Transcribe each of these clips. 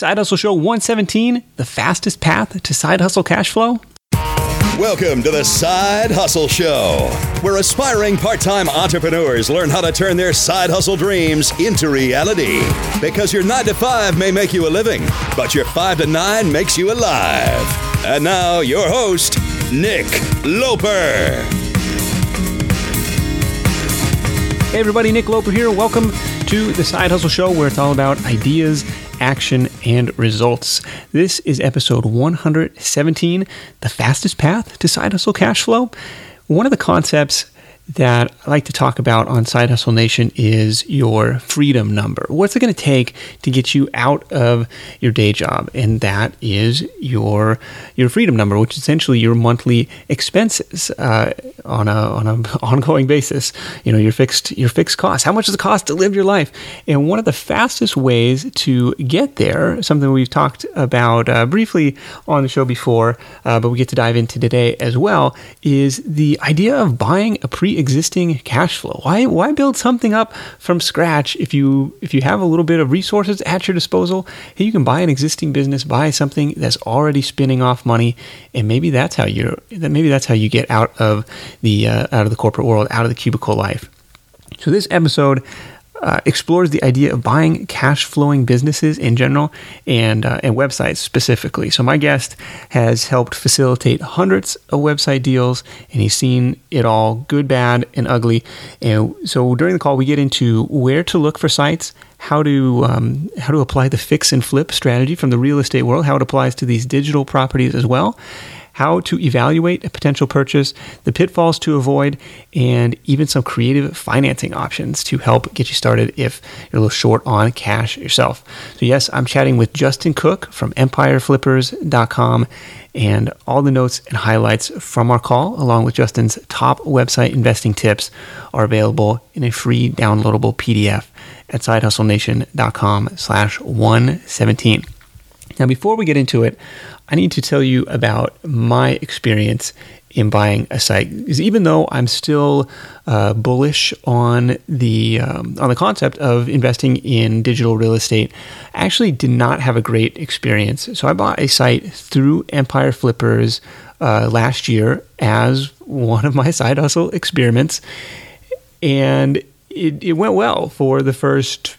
Side Hustle Show 117 The fastest path to side hustle cash flow. Welcome to the Side Hustle Show, where aspiring part time entrepreneurs learn how to turn their side hustle dreams into reality. Because your 9 to 5 may make you a living, but your 5 to 9 makes you alive. And now, your host, Nick Loper. Hey, everybody, Nick Loper here. Welcome to the Side Hustle Show, where it's all about ideas, action, and results. This is episode 117 The Fastest Path to Side Hustle Cash Flow. One of the concepts that I like to talk about on Side Hustle Nation is your freedom number. What's it going to take to get you out of your day job? And that is your your freedom number, which is essentially your monthly expenses uh, on a on an ongoing basis. You know your fixed your fixed costs. How much does it cost to live your life? And one of the fastest ways to get there, something we've talked about uh, briefly on the show before, uh, but we get to dive into today as well, is the idea of buying a pre existing cash flow. Why why build something up from scratch if you if you have a little bit of resources at your disposal? Hey, you can buy an existing business, buy something that's already spinning off money, and maybe that's how you maybe that's how you get out of the uh, out of the corporate world, out of the cubicle life. So this episode uh, explores the idea of buying cash flowing businesses in general and uh, and websites specifically. So my guest has helped facilitate hundreds of website deals, and he's seen it all, good, bad, and ugly. And so during the call, we get into where to look for sites, how to um, how to apply the fix and flip strategy from the real estate world, how it applies to these digital properties as well how to evaluate a potential purchase, the pitfalls to avoid, and even some creative financing options to help get you started if you're a little short on cash yourself. So, yes, I'm chatting with Justin Cooke from EmpireFlippers.com. And all the notes and highlights from our call, along with Justin's top website investing tips, are available in a free downloadable PDF at sidehustlenation.com slash 117. Now, before we get into it, I need to tell you about my experience in buying a site. Because even though I'm still uh, bullish on the um, on the concept of investing in digital real estate, I actually did not have a great experience. So I bought a site through Empire Flippers uh, last year as one of my side hustle experiments, and it, it went well for the first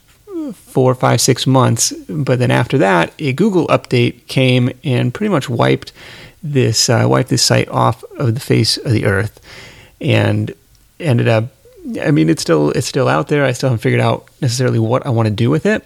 four, five, six months. But then after that, a Google update came and pretty much wiped this uh, wiped this site off of the face of the earth, and ended up. I mean, it's still it's still out there. I still haven't figured out necessarily what I want to do with it.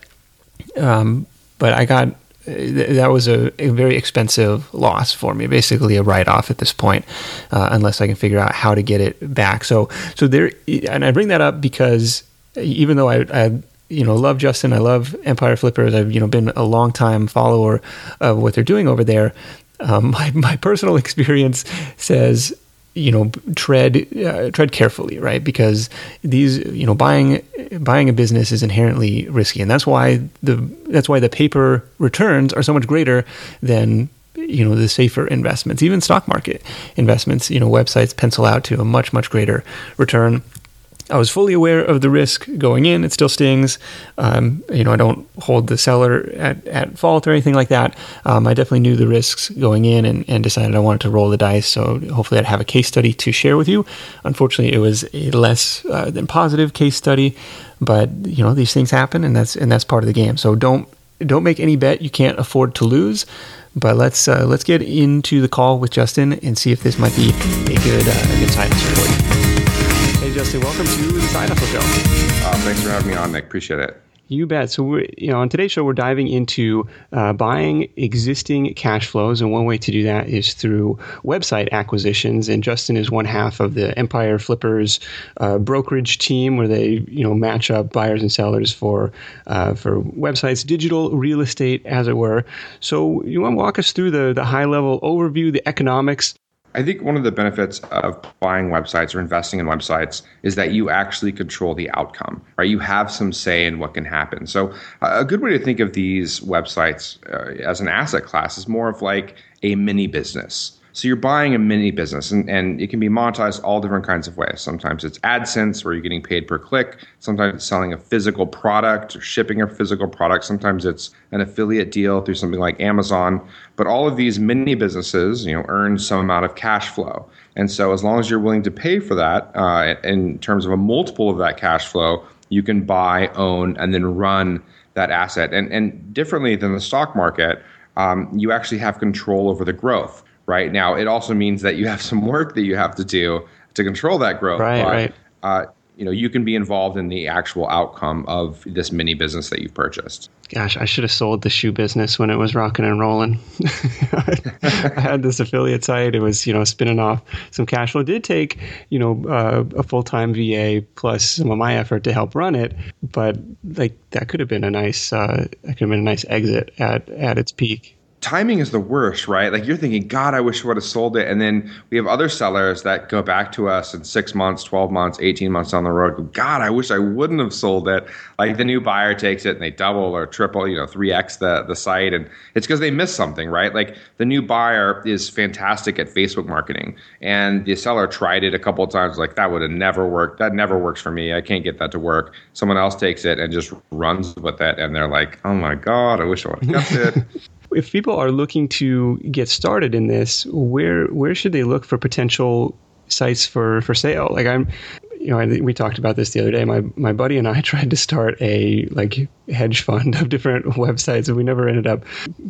Um, but I got that was a, a, very expensive loss for me, basically a write off at this point, uh, unless I can figure out how to get it back. So, so there, and I bring that up because even though I, I you know, love Justin. I love Empire Flippers. I've you know been a long time follower of what they're doing over there. Um, my my personal experience says you know tread uh, tread carefully right because these you know buying buying a business is inherently risky and that's why the that's why the paper returns are so much greater than you know the safer investments even stock market investments you know websites pencil out to a much much greater return I was fully aware of the risk going in. It still stings. Um, you know, I don't hold the seller at, at fault or anything like that. Um, I definitely knew the risks going in and, and, decided I wanted to roll the dice. So hopefully, I'd have a case study to share with you. Unfortunately, it was a less uh, than positive case study, but you know these things happen, and that's and that's part of the game. So don't don't make any bet you can't afford to lose. But let's uh, let's get into the call with Justin and see if this might be a good uh, a good for you. Justin. Welcome to the Side Hustle Show. Uh, thanks for having me on, Nick. Appreciate it. You bet. So we're you know on today's show we're diving into uh, buying existing cash flows, and one way to do that is through website acquisitions. And Justin is one half of the Empire Flippers uh, brokerage team, where they you know match up buyers and sellers for uh, for websites, digital real estate, as it were. So you want to walk us through the the high level overview, the economics I think one of the benefits of buying websites or investing in websites is that you actually control the outcome, right? You have some say in what can happen. So, a good way to think of these websites uh, as an asset class is more of like a mini business. So you're buying a mini business, and, and it can be monetized all different kinds of ways. Sometimes it's AdSense, where you're getting paid per click. Sometimes it's selling a physical product or shipping a physical product. Sometimes it's an affiliate deal through something like Amazon. But all of these mini businesses, you know, earn some amount of cash flow. And so as long as you're willing to pay for that uh, in terms of a multiple of that cash flow, you can buy, own, and then run that asset. And, and differently than the stock market, um, you actually have control over the growth. Right? Now, it also means that you have some work that you have to do to control that growth. Right, but, right. Uh, you know you can be involved in the actual outcome of this mini business that you've purchased. Gosh i should have sold the shoe business when it was rocking and rolling. I had this affiliate site it was you know spinning off some cash. Flow it did take you know uh, a full-time va plus some of my effort to help run it but like that could have been a nice uh, that could have been a nice exit at at its peak timing is the worst, right? Like you're thinking, God, I wish I would have sold it. And then we have other sellers that go back to us in six months, 12 months, 18 months down the road. God, I wish I wouldn't have sold it. Like the new buyer takes it and they double or triple, you know, 3x the, the site. And it's because they missed something, right? Like the new buyer is fantastic at Facebook marketing. And the seller tried it a couple of times, like that would have never worked. That never works for me. I can't get that to work. Someone else takes it and just runs with it. And they're like, oh my God, I wish I would have kept it. if people are looking to get started in this, where where should they look for potential sites for for sale? Like I'm, you know, we talked about this the other day. My my buddy and I tried to start a like hedge fund of different websites, and we never ended up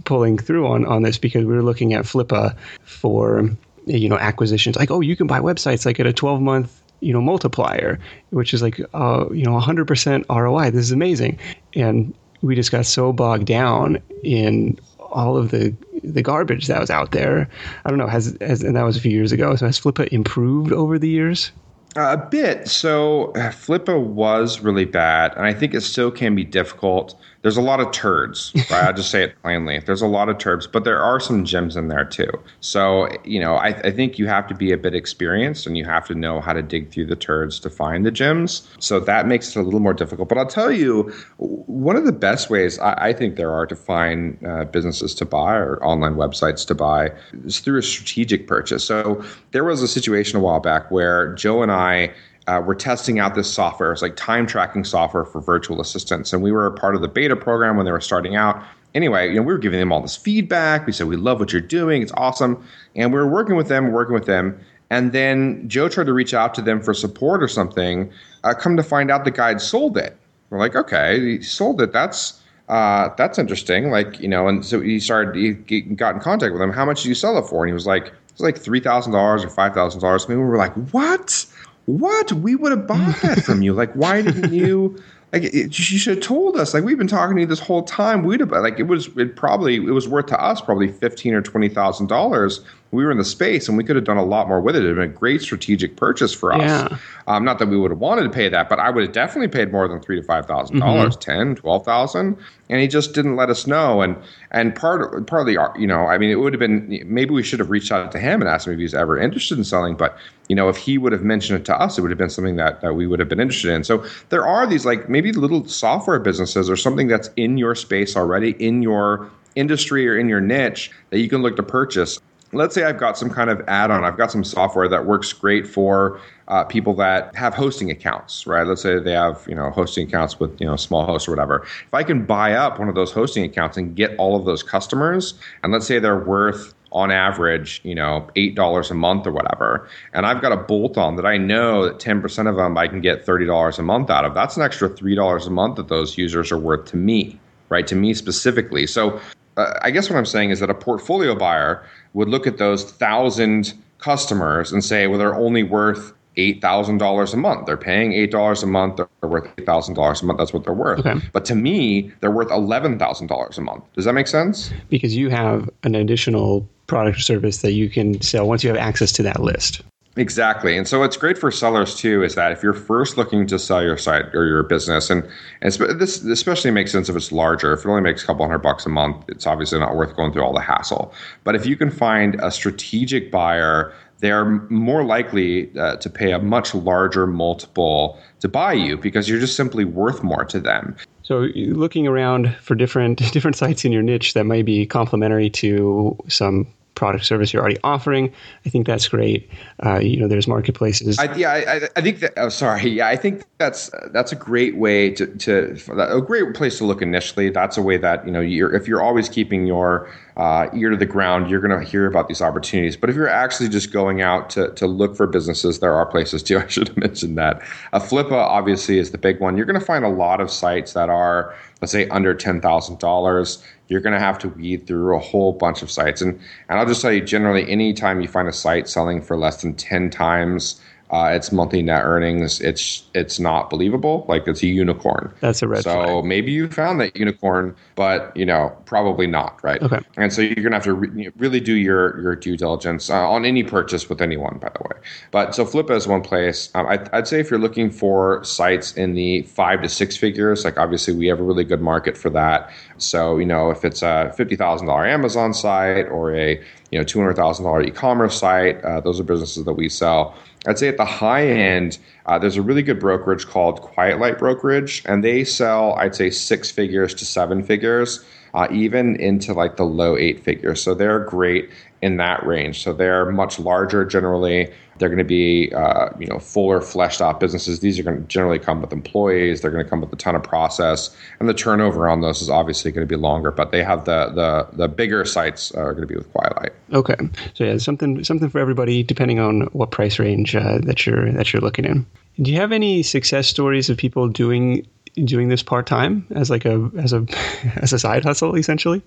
pulling through on on this because we were looking at Flippa for you know acquisitions. Like, oh, you can buy websites like at a twelve month you know multiplier, which is like uh, you know 100% ROI. This is amazing, and we just got so bogged down in all of the the garbage that was out there. I don't know. Has, has and that was a few years ago. So has Flippa improved over the years? Uh, a bit. So Flippa was really bad, and I think it still can be difficult there's a lot of turds, right? I'll just say it plainly. There's a lot of turds, but there are some gems in there too. So, you know, I, I, think you have to be a bit experienced and you have to know how to dig through the turds to find the gems. So that makes it a little more difficult. But I'll tell you, one of the best ways I, I think there are to find uh, businesses to buy or online websites to buy is through a strategic purchase. So there was a situation a while back where Joe and I uh, we're testing out this software. It's like time tracking software for virtual assistants. And we were a part of the beta program when they were starting out. Anyway, you know, we were giving them all this feedback. We said, we love what you're doing. It's awesome. And we were working with them, working with them. And then Joe tried to reach out to them for support or something. Uh, come to find out the guy had sold it. We're like, okay, he sold it. That's uh, that's interesting. Like, you know, and so he started, he got in contact with him. How much did you sell it for? And he was like, it's like $3,000 or $5,000. I mean, we were like, what? What? We would have bought that from you. Like, why didn't you? Like, it, you should have told us. Like, we've been talking to you this whole time. We'd have like it was. It probably it was worth to us probably fifteen or twenty thousand dollars. We were in the space, and we could have done a lot more with it. It'd been a great strategic purchase for us. Yeah. Um, not that we would have wanted to pay that, but I would have definitely paid more than three to five thousand dollars, mm-hmm. ten, twelve thousand and he just didn't let us know. And and part partly, you know, I mean, it would have been maybe we should have reached out to him and asked him if he was ever interested in selling. But you know, if he would have mentioned it to us, it would have been something that, that we would have been interested in. So there are these like maybe little software businesses or something that's in your space already, in your industry or in your niche that you can look to purchase let's say I've got some kind of add-on. I've got some software that works great for uh, people that have hosting accounts, right? Let's say they have you know hosting accounts with you know small hosts or whatever. If I can buy up one of those hosting accounts and get all of those customers, and let's say they're worth on average, you know, eight dollars a month or whatever, and I've got a bolt on that I know that ten percent of them I can get thirty dollars a month out of. That's an extra three dollars a month that those users are worth to me, right? To me specifically. So Uh, I guess what I'm saying is that a portfolio buyer would look at those thousand customers and say, well, they're only worth eight thousand dollars a month. They're paying eight dollars a month. They're worth eight thousand dollars a month. That's what they're worth. Okay. But to me, they're worth eleven thousand dollars a month. Does that make sense? Because you have an additional product or service that you can sell once you have access to that list. Exactly. And so what's great for sellers too is that if you're first looking to sell your site or your business, and, and this especially makes sense if it's larger, if it only makes a couple hundred bucks a month, it's obviously not worth going through all the hassle. But if you can find a strategic buyer, they're more likely uh, to pay a much larger multiple to buy you because you're just simply worth more to them. So looking around for different different sites in your niche that might be complementary to some product service you're already offering. I think that's great. Uh, you know, there's marketplaces. I, yeah, I, I think that. Oh, sorry. Yeah, I think that's that's a great way to, to a great place to look initially. That's a way that you know you're if you're always keeping your uh, ear to the ground, you're going to hear about these opportunities. But if you're actually just going out to, to look for businesses, there are places too. I should have mentioned that. A Flippa obviously is the big one. You're going to find a lot of sites that are, let's say, under ten thousand dollars. You're going to have to weed through a whole bunch of sites, and and I'll just tell you generally, anytime you find a site selling for less than ten times uh, its monthly net earnings, it's it's not believable. Like it's a unicorn. That's a red so flag. So maybe you found that unicorn, but you know probably not, right? Okay. And so you're gonna have to re- really do your your due diligence uh, on any purchase with anyone, by the way. But so Flippa is one place. Um, I, I'd say if you're looking for sites in the five to six figures, like obviously we have a really good market for that. So you know if it's a fifty thousand dollar Amazon site or a you know two hundred thousand dollar e-commerce site, uh, those are businesses that we sell. I'd say at the high end, uh, there's a really good brokerage called Quiet Light Brokerage, and they sell, I'd say, six figures to seven figures, uh, even into like the low eight figures. So they're great in that range. So they're much larger generally. They're going to be, uh, you know, fuller, fleshed out businesses. These are going to generally come with employees. They're going to come with a ton of process, and the turnover on those is obviously going to be longer. But they have the the the bigger sites are going to be with Quiet Light. Okay, so yeah, something something for everybody, depending on what price range uh, that you're that you're looking in. Do you have any success stories of people doing doing this part time as like a as a as a side hustle, essentially?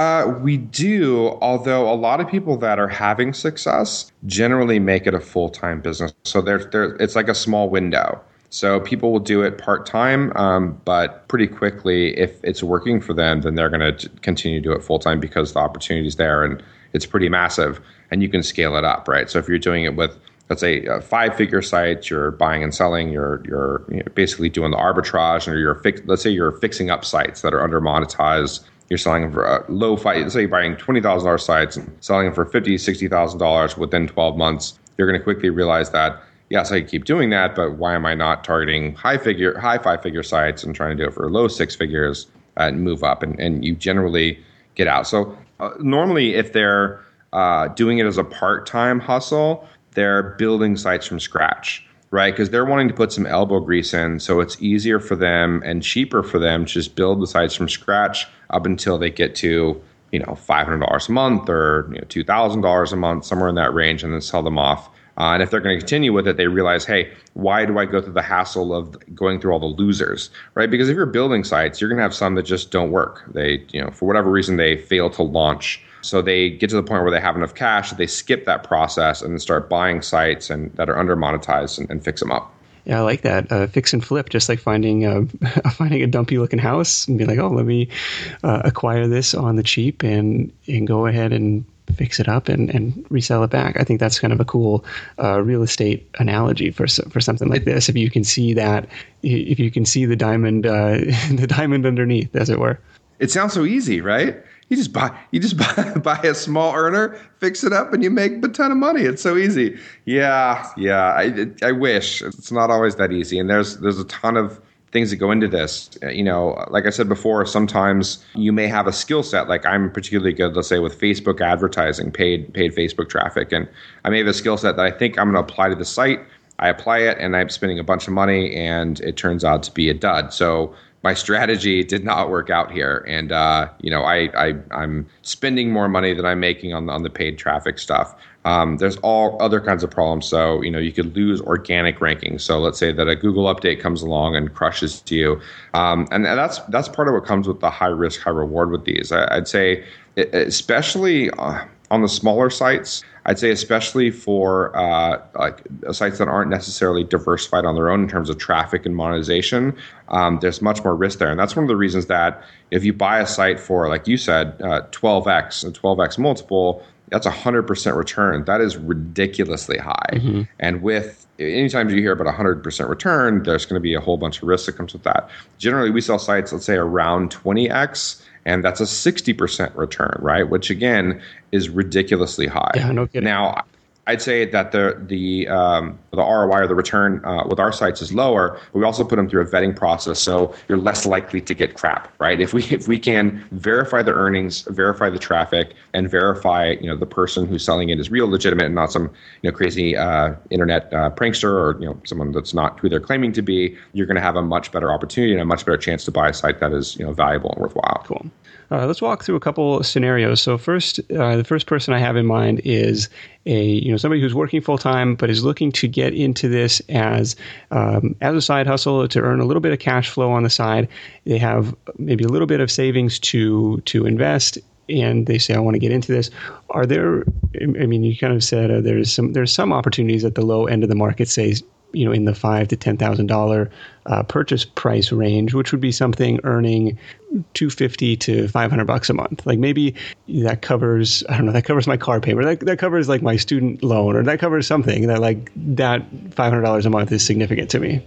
Uh, we do, although a lot of people that are having success generally make it a full time business. So there's there, it's like a small window. So people will do it part time, um, but pretty quickly, if it's working for them, then they're going to continue to do it full time because the opportunity is there and it's pretty massive, and you can scale it up, right? So if you're doing it with let's say a five figure site, you're buying and selling, you're you're you know, basically doing the arbitrage, or you're fix, let's say you're fixing up sites that are under monetized you're selling for a low fight. Say you're buying twenty thousand dollars sites and selling them for fifty, sixty thousand dollars within twelve months. You're going to quickly realize that yes, I keep doing that, but why am I not targeting high figure, high five figure sites and trying to do it for low six figures and move up? And and you generally get out. So uh, normally, if they're uh, doing it as a part time hustle, they're building sites from scratch right? Because they're wanting to put some elbow grease in, so it's easier for them and cheaper for them to just build the sites from scratch up until they get to you know five hundred dollars a month or you know, two thousand dollars a month, somewhere in that range, and then sell them off. Uh, and if they're going to continue with it, they realize, hey, why do I go through the hassle of going through all the losers, right? Because if you're building sites, you're going to have some that just don't work. They, you know, for whatever reason, they fail to launch. So they get to the point where they have enough cash that they skip that process and then start buying sites and that are under monetized and, and fix them up. Yeah, I like that. Uh, fix and flip, just like finding a finding a dumpy looking house and be like, oh, let me uh, acquire this on the cheap and and go ahead and fix it up and, and resell it back. I think that's kind of a cool uh, real estate analogy for for something like this. If you can see that, if you can see the diamond, uh, the diamond underneath, as it were. It sounds so easy, right? You just buy you just buy, buy a small earner, fix it up, and you make a ton of money. It's so easy. Yeah, yeah. I, I wish it's not always that easy, and there's there's a ton of things that go into this. Uh, you know, like I said before, sometimes you may have a skill set. Like I'm particularly good, let's say, with Facebook advertising, paid paid Facebook traffic, and I may have a skill set that I think I'm going to apply to the site. I apply it, and I'm spending a bunch of money, and it turns out to be a dud. So my strategy did not work out here, and uh, you know I, I I'm spending more money than I'm making on on the paid traffic stuff. Um, there's all other kinds of problems. So you know you could lose organic rankings. So let's say that a Google update comes along and crushes you, um, and, and that's that's part of what comes with the high risk high reward with these. I, would say especially. Uh, on the smaller sites, I'd say especially for uh, like sites that aren't necessarily diversified on their own in terms of traffic and monetization, um, there's much more risk there, and that's one of the reasons that if you buy a site for, like you said, uh, 12x, a 12x multiple, that's a hundred percent return. That is ridiculously high. Mm-hmm. And with anytime you hear about a hundred percent return, there's going to be a whole bunch of risk that comes with that. Generally, we sell sites, let's say around 20x and that's a 60% return, right? Which again is ridiculously high. Yeah, no kidding. Now, I'd say that the the um, the ROI or the return uh, with our sites is lower. But we also put them through a vetting process, so you're less likely to get crap, right? If we if we can verify the earnings, verify the traffic, and verify you know the person who's selling it is real, legitimate, and not some you know crazy uh, internet uh, prankster or you know someone that's not who they're claiming to be, you're going to have a much better opportunity and a much better chance to buy a site that is you know valuable and worthwhile. Cool. Uh, let's walk through a couple scenarios. So first, uh, the first person I have in mind is a you know somebody who's working full time but is looking to get into this as um, as a side hustle to earn a little bit of cash flow on the side. They have maybe a little bit of savings to to invest and they say I want to get into this. Are there? I mean, you kind of said uh, there's some there's some opportunities at the low end of the market, say you know in the five to ten thousand uh, dollar purchase price range, which would be something earning two fifty to five hundred bucks a month. Like maybe that covers I don't know that covers my car payment. That that covers like my student loan, or that covers something that like that five hundred dollars a month is significant to me.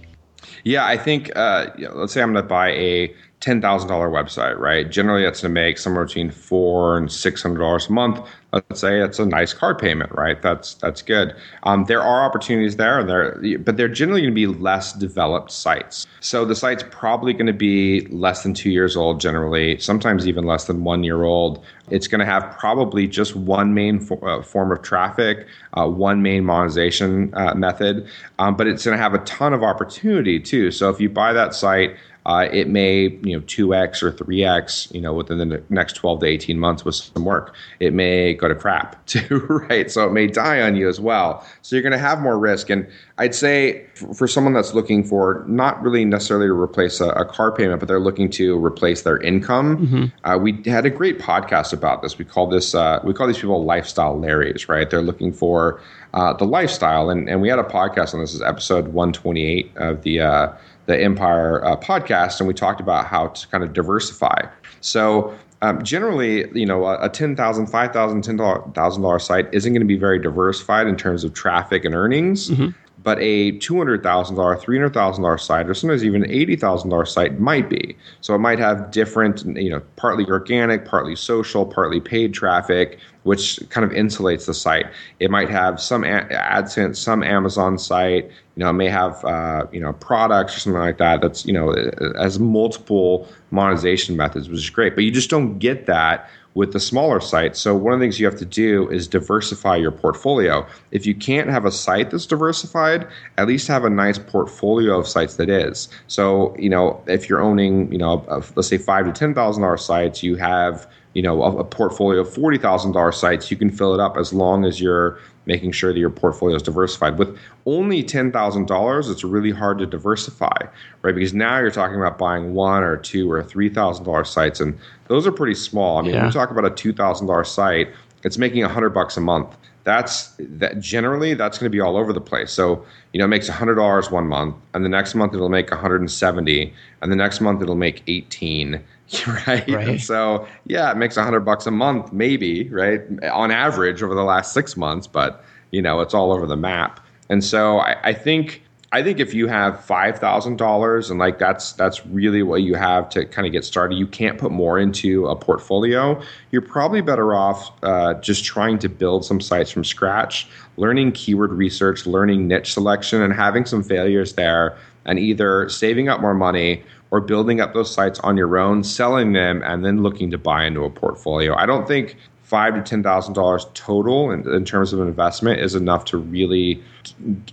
Yeah, I think uh, let's say I'm going to buy a ten thousand dollar website, right? Generally, that's going to make somewhere between four and six hundred dollars a month. Let's say it's a nice car payment, right? That's that's good. Um, there are opportunities there, and there, but they're generally going to be less developed sites. So the site's probably going to be less than two years old, generally, sometimes even less than one year old. It's going to have probably just one main fo- uh, form of traffic, uh, one main monetization uh, method, um, but it's going to have a ton of opportunity too. So if you buy that site uh, it may, you know, 2x or 3x, you know, within the next 12 to 18 months with some work. It may go to crap too, right? So it may die on you as well. So you're going to have more risk. And I'd say for someone that's looking for not really necessarily to replace a, a car payment, but they're looking to replace their income. Mm-hmm. Uh, we had a great podcast about this. We call this, uh, we call these people lifestyle Larrys, right? They're looking for uh, the lifestyle. And, and we had a podcast on this, is episode 128 of the, uh, the Empire uh, podcast, and we talked about how to kind of diversify. So um, generally, you know, a, a $10,000, $5,000, $10,000 site isn't going to be very diversified in terms of traffic and earnings. Mm-hmm. But a $200,000, $300,000 site, or sometimes even an $80,000 site might be. So it might have different, you know, partly organic, partly social, partly paid traffic, which kind of insulates the site. It might have some AdSense, some Amazon site. You know, it may have uh, you know products or something like that. That's you know has multiple monetization methods, which is great. But you just don't get that with the smaller sites. So one of the things you have to do is diversify your portfolio. If you can't have a site that's diversified, at least have a nice portfolio of sites that is. So you know, if you're owning you know, a, let's say five to ten thousand dollar sites, you have you know a, a portfolio of forty thousand dollar sites, you can fill it up as long as you're making sure that your portfolio is diversified. With only ten thousand dollars, it's really hard to diversify, right? Because now you're talking about buying one or two or three thousand dollar sites, and those are pretty small. I mean, yeah. when you talk about a two thousand dollar site, it's making a hundred bucks a month. That's that generally that's going to be all over the place. So you know, it makes hundred dollars one month, and the next month it'll make 170, and the next month it'll make 18 right? right. so yeah, it makes a hundred bucks a month, maybe, right? On average over the last six months, but you know, it's all over the map. And so I, I think I think if you have five thousand dollars and like that's that's really what you have to kind of get started, you can't put more into a portfolio. You're probably better off uh, just trying to build some sites from scratch, learning keyword research, learning niche selection, and having some failures there, and either saving up more money or building up those sites on your own, selling them, and then looking to buy into a portfolio. I don't think five to ten thousand dollars total in, in, terms of an investment is enough to really,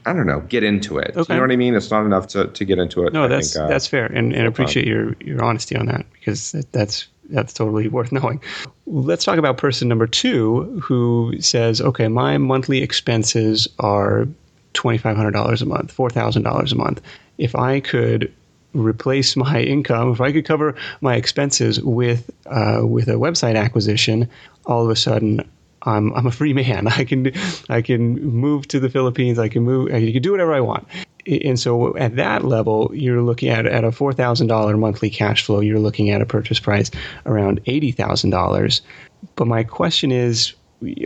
I don't know, get into it. Okay. You know what I mean? It's not enough to, to get into it. No, I that's think, uh, that's fair, and and appreciate your your honesty on that because that's that's totally worth knowing. Let's talk about person number two who says, okay, my monthly expenses are twenty five hundred dollars a month, four thousand dollars a month. If I could replace my income, if I could cover my expenses with uh, with a website acquisition, all of a sudden I'm I'm a free man. I can I can move to the Philippines. I can move. I can do whatever I want. And so at that level, you're looking at at a four thousand dollar monthly cash flow. You're looking at a purchase price around eighty thousand dollars. But my question is,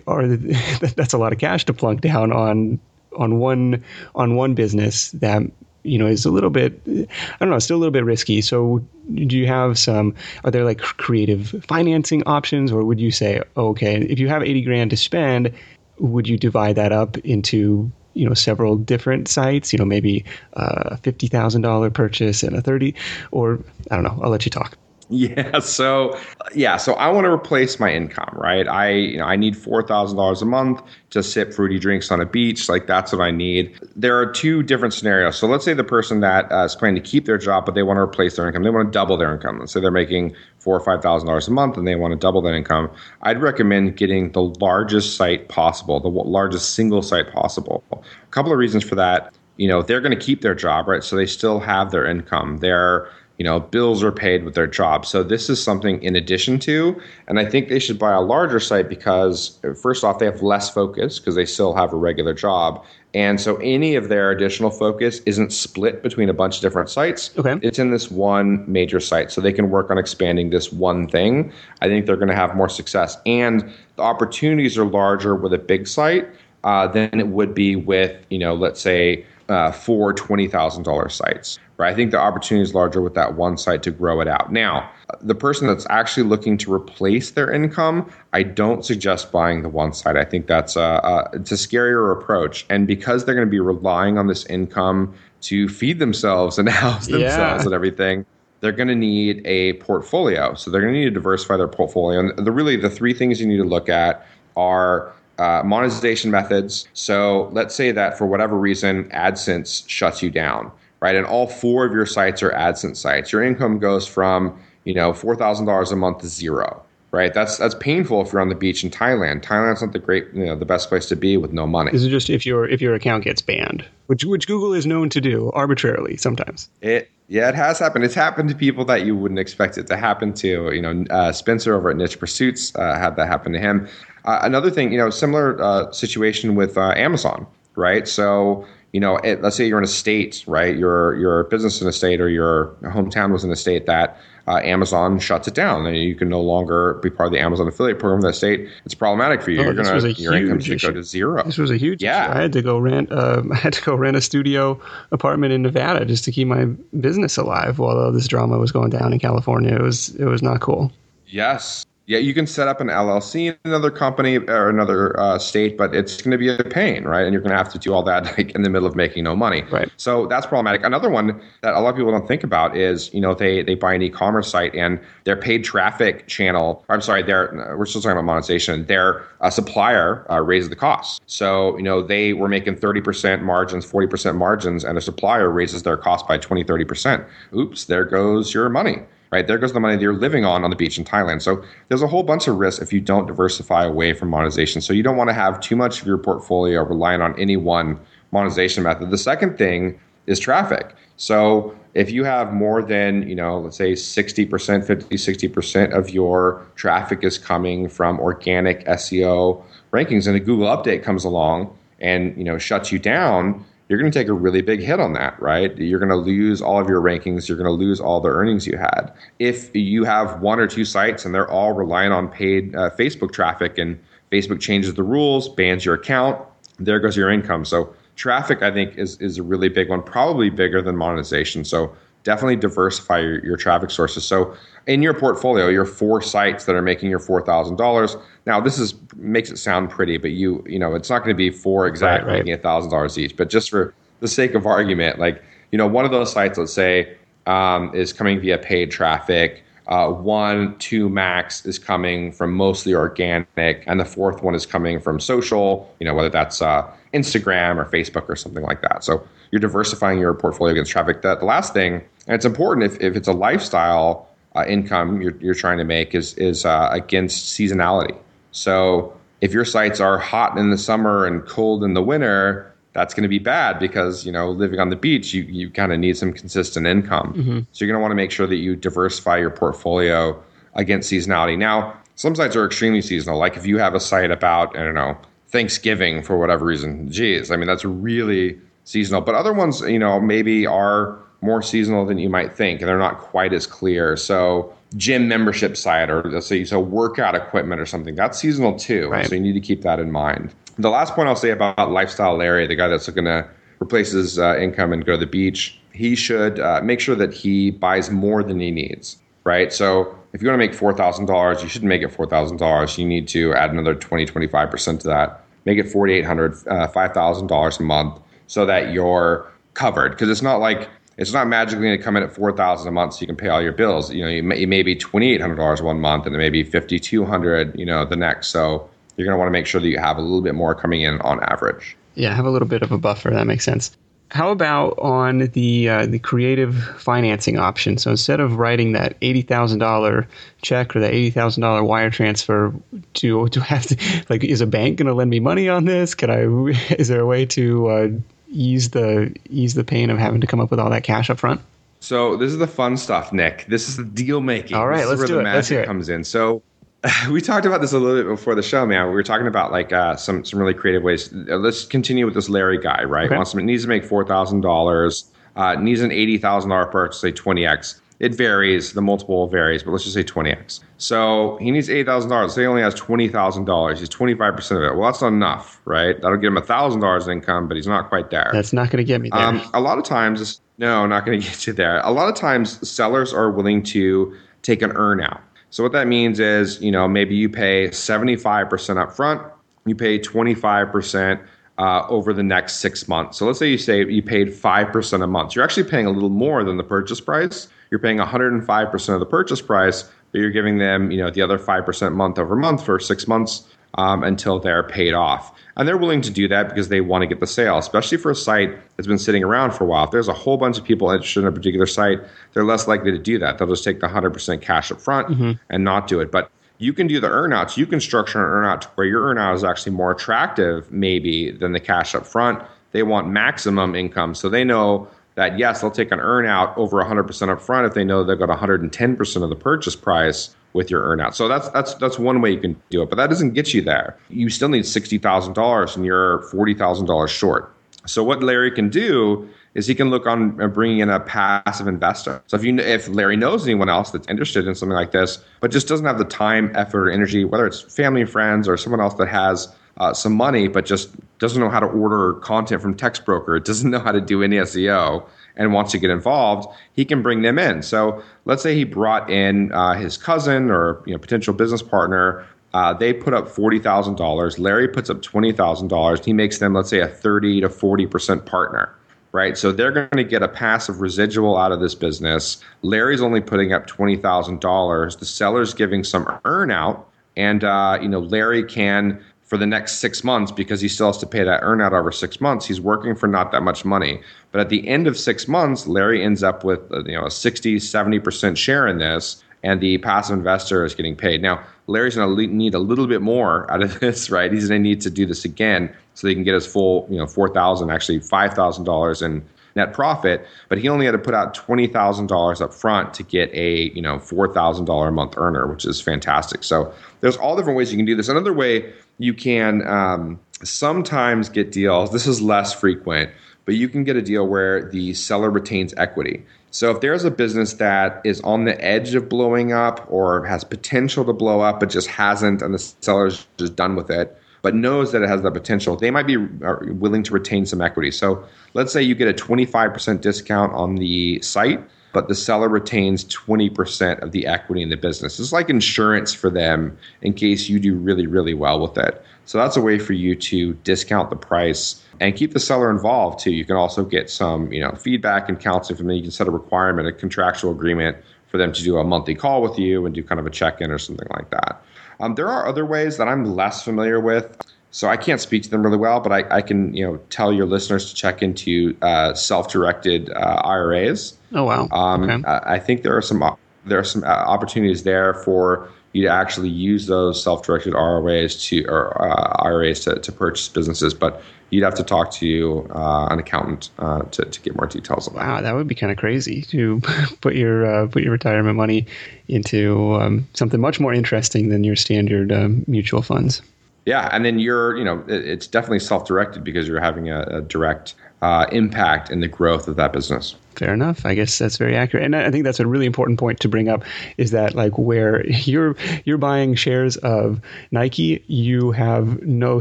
are that's a lot of cash to plunk down on on one on one business that you know is a little bit I don't know, still a little bit risky. So do you have some? Are there like creative financing options, or would you say, oh, okay, if you have eighty grand to spend, would you divide that up into you know several different sites you know maybe a $50000 purchase and a 30 or i don't know i'll let you talk Yeah. So yeah. So I want to replace my income, right? I you know I need four thousand dollars a month to sip fruity drinks on a beach. Like that's what I need. There are two different scenarios. So let's say the person that uh, is planning to keep their job, but they want to replace their income. They want to double their income. Let's say they're making four or five thousand dollars a month, and they want to double that income. I'd recommend getting the largest site possible, the largest single site possible. A couple of reasons for that. You know, they're going to keep their job, right? So they still have their income. They're you know bills are paid with their job. So this is something in addition to and i think they should buy a larger site because first off they have less focus because they still have a regular job. And so any of their additional focus isn't split between a bunch of different sites. Okay. It's in this one major site so they can work on expanding this one thing. I think they're going to have more success. And the opportunities are larger with a big site uh, than it would be with you know let's say uh, four $20000 sites right? I think the opportunity is larger with that one site to grow it out. Now, the person that's actually looking to replace their income, I don't suggest buying the one site. I think that's a, a it's a scarier approach, and because they're going to be relying on this income to feed themselves and house themselves yeah. and everything. They're going to need a portfolio, so they're going to need to diversify their portfolio. And the really the three things you need to look at are uh, monetization methods. So let's say that for whatever reason, AdSense shuts you down right? And all four of your sites are AdSense sites. Your income goes from, you know, $4,000 a month to zero, right? That's that's painful if you're on the beach in Thailand. Thailand's not the great, you know, the best place to be with no money. This is just if your if your account gets banned, which which Google is known to do arbitrarily sometimes. It yeah, it has happened. It's happened to people that you wouldn't expect it to happen to. You know, uh, Spencer over at Niche Pursuits uh, had that happen to him. Uh, another thing, you know, similar uh, situation with uh, Amazon, right? So you know, it, let's say you're in a state, right? Your your business in a state or your hometown was in a state that uh, Amazon shuts it down, and you can no longer be part of the Amazon affiliate program in that state. It's problematic for you. Oh, you're gonna your income should go to zero. This was a huge. Yeah, issue. I had to go rent. Uh, I had to go rent a studio apartment in Nevada just to keep my business alive while all this drama was going down in California. It was it was not cool. Yes, yeah, you can set up an LLC in another company or another uh, state, but it's going to be a pain, right? And you're going to have to do all that like in the middle of making no money. Right. So that's problematic. Another one that a lot of people don't think about is, you know, they they buy an e-commerce site and their paid traffic channel. I'm sorry, their we're still talking about monetization. Their uh, supplier uh, raises the cost. So you know they were making 30% margins, 40% margins, and a supplier raises their cost by 20, 30%. Oops, there goes your money right? There goes the money that you're living on on the beach in Thailand. So there's a whole bunch of risks if you don't diversify away from monetization. So you don't want to have too much of your portfolio relying on any one monetization method. The second thing is traffic. So if you have more than, you know, let's say 60%, 50, 60% of your traffic is coming from organic SEO rankings and a Google update comes along and, you know, shuts you down, you're going to take a really big hit on that, right? You're going to lose all of your rankings. You're going to lose all the earnings you had. If you have one or two sites and they're all relying on paid uh, Facebook traffic and Facebook changes the rules, bans your account, there goes your income. So traffic, I think, is, is a really big one, probably bigger than monetization. So definitely diversify your, your traffic sources. So in your portfolio, your four sites that are making your four thousand dollars. Now, this is makes it sound pretty, but you you know it's not going to be four exactly right, right. making a thousand dollars each. But just for the sake of argument, like you know, one of those sites, let's say, um, is coming via paid traffic. Uh, one, two max is coming from mostly organic, and the fourth one is coming from social. You know, whether that's uh, Instagram or Facebook or something like that. So you're diversifying your portfolio against traffic. That the last thing, and it's important if, if it's a lifestyle uh, income you're, you're trying to make is is uh, against seasonality. So if your sites are hot in the summer and cold in the winter, that's going to be bad because you know living on the beach, you you kind of need some consistent income. Mm-hmm. So you're going to want to make sure that you diversify your portfolio against seasonality. Now, some sites are extremely seasonal. Like if you have a site about I don't know Thanksgiving for whatever reason, geez, I mean that's really seasonal. But other ones, you know, maybe are more seasonal than you might think, and they're not quite as clear. So gym membership site, or let's say so workout equipment or something, that's seasonal too. Right. So you need to keep that in mind. The last point I'll say about lifestyle Larry, the guy that's looking to replace his uh, income and go to the beach, he should uh, make sure that he buys more than he needs. Right. So if you want to make four thousand dollars, you shouldn't make it four thousand dollars. You need to add another 20, 25 percent to that make it forty eight hundred, uh, five thousand dollars a month, so that you're covered. Because it's not like it's not magically going to come in at four thousand a month so you can pay all your bills. You know, you may, may be twenty eight hundred dollars one month, and then maybe fifty two hundred, you know, the next. So you're going to want to make sure that you have a little bit more coming in on average. Yeah, have a little bit of a buffer. That makes sense. How about on the uh, the creative financing option? So instead of writing that eighty thousand dollar check or that eighty thousand dollar wire transfer, do do have to like is a bank going to lend me money on this? Can I? Is there a way to uh, ease the ease the pain of having to come up with all that cash up front? So this is the fun stuff, Nick. This is the deal making. All right, this let's is where do the it. magic it. comes in. So we talked about this a little bit before the show, man. We were talking about like uh, some some really creative ways. Uh, let's continue with this Larry guy, right? Okay. Wants to, needs to make four thousand dollars. Uh, needs an eighty thousand dollar purchase, say twenty x. It varies. The multiple varies, but let's just say twenty x. So he needs eight thousand dollars. Say he only has twenty thousand dollars. He's twenty five percent of it. Well, that's not enough, right? That'll get him thousand dollars income, but he's not quite there. That's not going to get me there. Um, a lot of times, no, not going to get you there. A lot of times, sellers are willing to take an earn out. So what that means is, you know, maybe you pay 75% up front, you pay 25% uh, over the next six months. So let's say you say you paid 5% a month. You're actually paying a little more than the purchase price. You're paying 105% of the purchase price, but you're giving them, you know, the other 5% month over month for six months um, until they're paid off. And they're willing to do that because they want to get the sale, especially for a site that's been sitting around for a while. If there's a whole bunch of people interested in a particular site, they're less likely to do that. They'll just take the 100% cash up front and not do it. But you can do the earnouts. You can structure an earnout to where your earnout is actually more attractive, maybe, than the cash up front. They want maximum income. So they know that, yes, they'll take an earnout over 100% up front if they know they've got 110% of the purchase price with your earnout. So that's that's that's one way you can do it, but that doesn't get you there. You still need sixty thousand dollars, and you're forty thousand dollars short. So what Larry can do is he can look on uh, bringing in a passive investor. So if you if Larry knows anyone else that's interested in something like this, but just doesn't have the time, effort, or energy, whether it's family and friends or someone else that has uh, some money but just doesn't know how to order content from Textbroker, doesn't know how to do any SEO, and wants to get involved, he can bring them in. So let's say he brought in uh, his cousin or you know potential business partner. Uh, they put up forty thousand dollars. Larry puts up twenty thousand dollars. He makes them, let's say, a thirty to forty percent partner. Right, so they're going to get a passive residual out of this business. Larry's only putting up twenty thousand dollars. The seller's giving some earnout, and uh, you know Larry can for the next six months because he still has to pay that earnout over six months. He's working for not that much money. But at the end of six months, Larry ends up with uh, you know a 60, 70% share in this, and the passive investor is getting paid. Now, Larry's going to need a little bit more out of this, right? He's going to need to do this again so he can get his full, you know, 4000 actually $5,000 in net profit, but he only had to put out $20,000 up front to get a, you know, $4,000 a month earner, which is fantastic. So there's all different ways you can do this. Another way you can um, sometimes get deals, this is less frequent, but you can get a deal where the seller retains equity. So if there's a business that is on the edge of blowing up or has potential to blow up but just hasn't and the seller's just done with it, but knows that it has the potential, they might be uh, willing to retain some equity. So let's say you get a 25% discount on the site, but the seller retains 20% of the equity in the business. It's like insurance for them in case you do really, really well with it. So that's a way for you to discount the price and keep the seller involved too. You can also get some, you know, feedback and counseling from them. You can set a requirement, a contractual agreement for them to do a monthly call with you and do kind of a check-in or something like that. Um, there are other ways that I'm less familiar with, so I can't speak to them really well. But I, I can, you know, tell your listeners to check into uh, self-directed uh, IRAs. oh wow. Um, okay. I I think there are some there are some uh, opportunities there for you to actually use those self-directed ROAs to or uh, IRAs to, to purchase businesses, but you'd have to talk to uh, an accountant uh, to, to get more details on that. Wow, that would be kind of crazy to put your uh, put your retirement money into um, something much more interesting than your standard um, mutual funds. Yeah, and then you're, you know, it's definitely self-directed because you're having a, a direct uh, impact in the growth of that business. Fair enough. I guess that's very accurate, and I think that's a really important point to bring up. Is that like where you're you're buying shares of Nike, you have no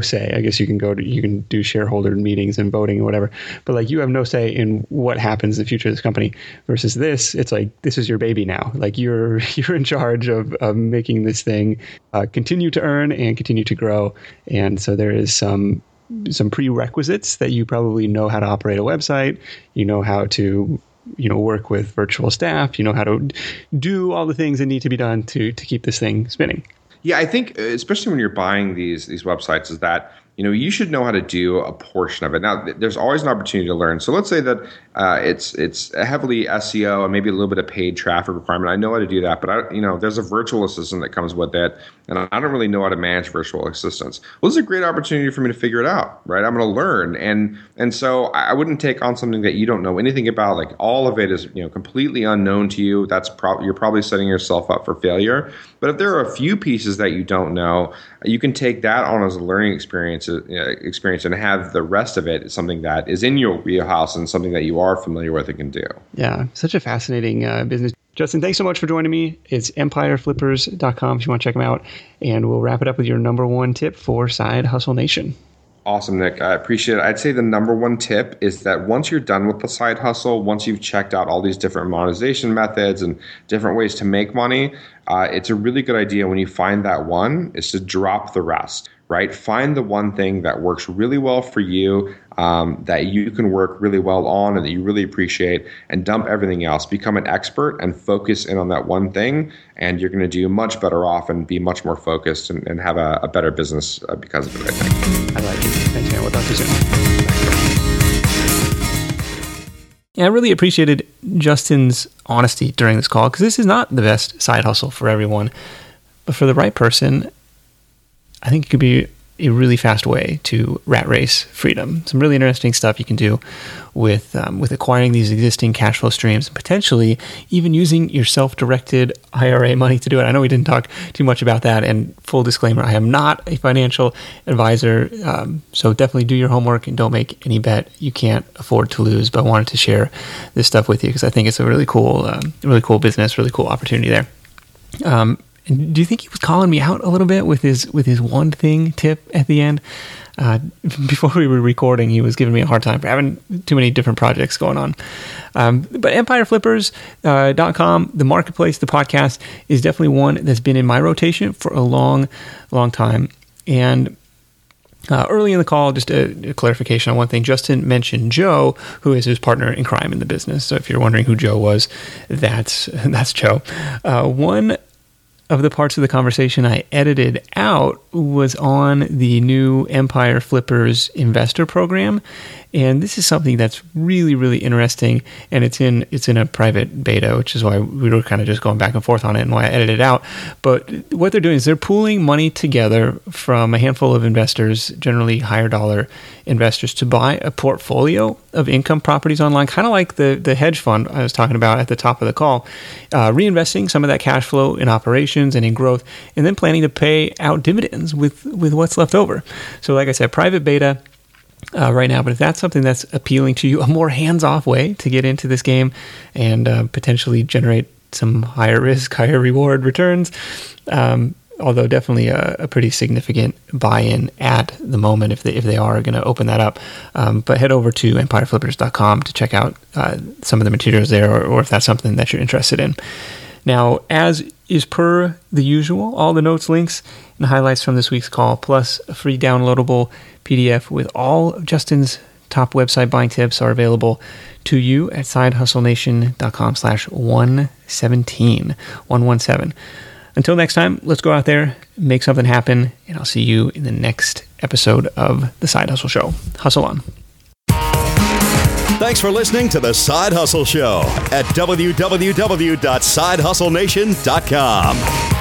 say. I guess you can go to you can do shareholder meetings and voting and whatever, but like you have no say in what happens in the future of this company. Versus this, it's like this is your baby now. Like you're you're in charge of, of making this thing uh, continue to earn and continue to grow, and so there is some some prerequisites that you probably know how to operate a website, you know how to you know work with virtual staff, you know how to do all the things that need to be done to to keep this thing spinning. Yeah, I think uh, especially when you're buying these these websites is that you know you should know how to do a portion of it. Now there's always an opportunity to learn. So let's say that uh, it's it's heavily seo and maybe a little bit of paid traffic requirement. I know how to do that but i you know there's a virtual assistant that comes with it and i don't really know how to manage virtual assistants. Well this is a great opportunity for me to figure it out right? I'm going to learn. And and so i wouldn't take on something that you don't know anything about. Like all of it is you know completely unknown to you. That's probably you're probably setting yourself up for failure. But if there are a few pieces that you don't know you can take that on as a learning experience uh, experience and have the rest of it something that is in your wheelhouse and something that you are familiar with and can do. Yeah, such a fascinating uh, business. Justin, thanks so much for joining me. It's empireflippers.com if you want to check them out. And we'll wrap it up with your number one tip for Side Hustle Nation. Awesome, Nick. I appreciate it. I'd say the number one tip is that once you're done with the side hustle, once you've checked out all these different monetization methods and different ways to make money, uh, it's a really good idea when you find that one is to drop the rest right? Find the one thing that works really well for you, um, that you can work really well on, and that you really appreciate, and dump everything else. Become an expert and focus in on that one thing, and you're going to do much better off and be much more focused and, and have a, a, better business uh, because of it. I think. I like it. Thanks, man. You Yeah, I really appreciated Justin's honesty during this call because this is not the best side hustle for everyone. But for the right person, I think it could be a really fast way to rat race freedom. Some really interesting stuff you can do with um, with acquiring these existing cash flow streams, and potentially even using your self-directed IRA money to do it. I know we didn't talk too much about that. And full disclaimer: I am not a financial advisor, um, so definitely do your homework and don't make any bet you can't afford to lose. But I wanted to share this stuff with you because I think it's a really cool, um, really cool business, really cool opportunity there. Um, do you think he was calling me out a little bit with his with his one thing tip at the end? Uh, before we were recording, he was giving me a hard time for having too many different projects going on. Um, but EmpireFlippers.com, uh, the marketplace, the podcast is definitely one that's been in my rotation for a long, long time. And uh, early in the call, just a, a, clarification on one thing. Justin mentioned Joe, who is his partner in crime in the business. So if you're wondering who Joe was, that's that's Joe. Uh, one of the parts of the conversation I edited out was on the new Empire Flippers investor program, and this is something that's really really interesting and it's in it's in a private beta which is why we were kind of just going back and forth on it and why I edited it out. But what they're doing is they're pooling money together from a handful of investors generally higher dollar investors to buy a portfolio of income properties online kind of like the the hedge fund I was talking about at the top of the call uh, reinvesting some of that cash flow in operations and in growth and then planning to pay out dividends with with what's left over. So like I said private beta uh, right now. But if that's something that's appealing to you, a more hands off way to get into this game and uh, potentially generate some higher risk, higher reward returns, um, although definitely a, a, pretty significant buy in at the moment if they, if they are going to open that up. Um, but head over to empireflippers.com to check out uh, some of the materials there or, or if that's something that you're interested in. Now, as is per the usual, all the notes, links, and highlights from this week's call, plus a free downloadable PDF with all of Justin's top website buying tips are available to you at sidehustlenation.com slash 117, 117. Until next time, let's go out there, make something happen, and I'll see you in the next episode of The Side Hustle Show. Hustle on. Thanks for listening to The Side Hustle Show at www.sidehustlenation.com.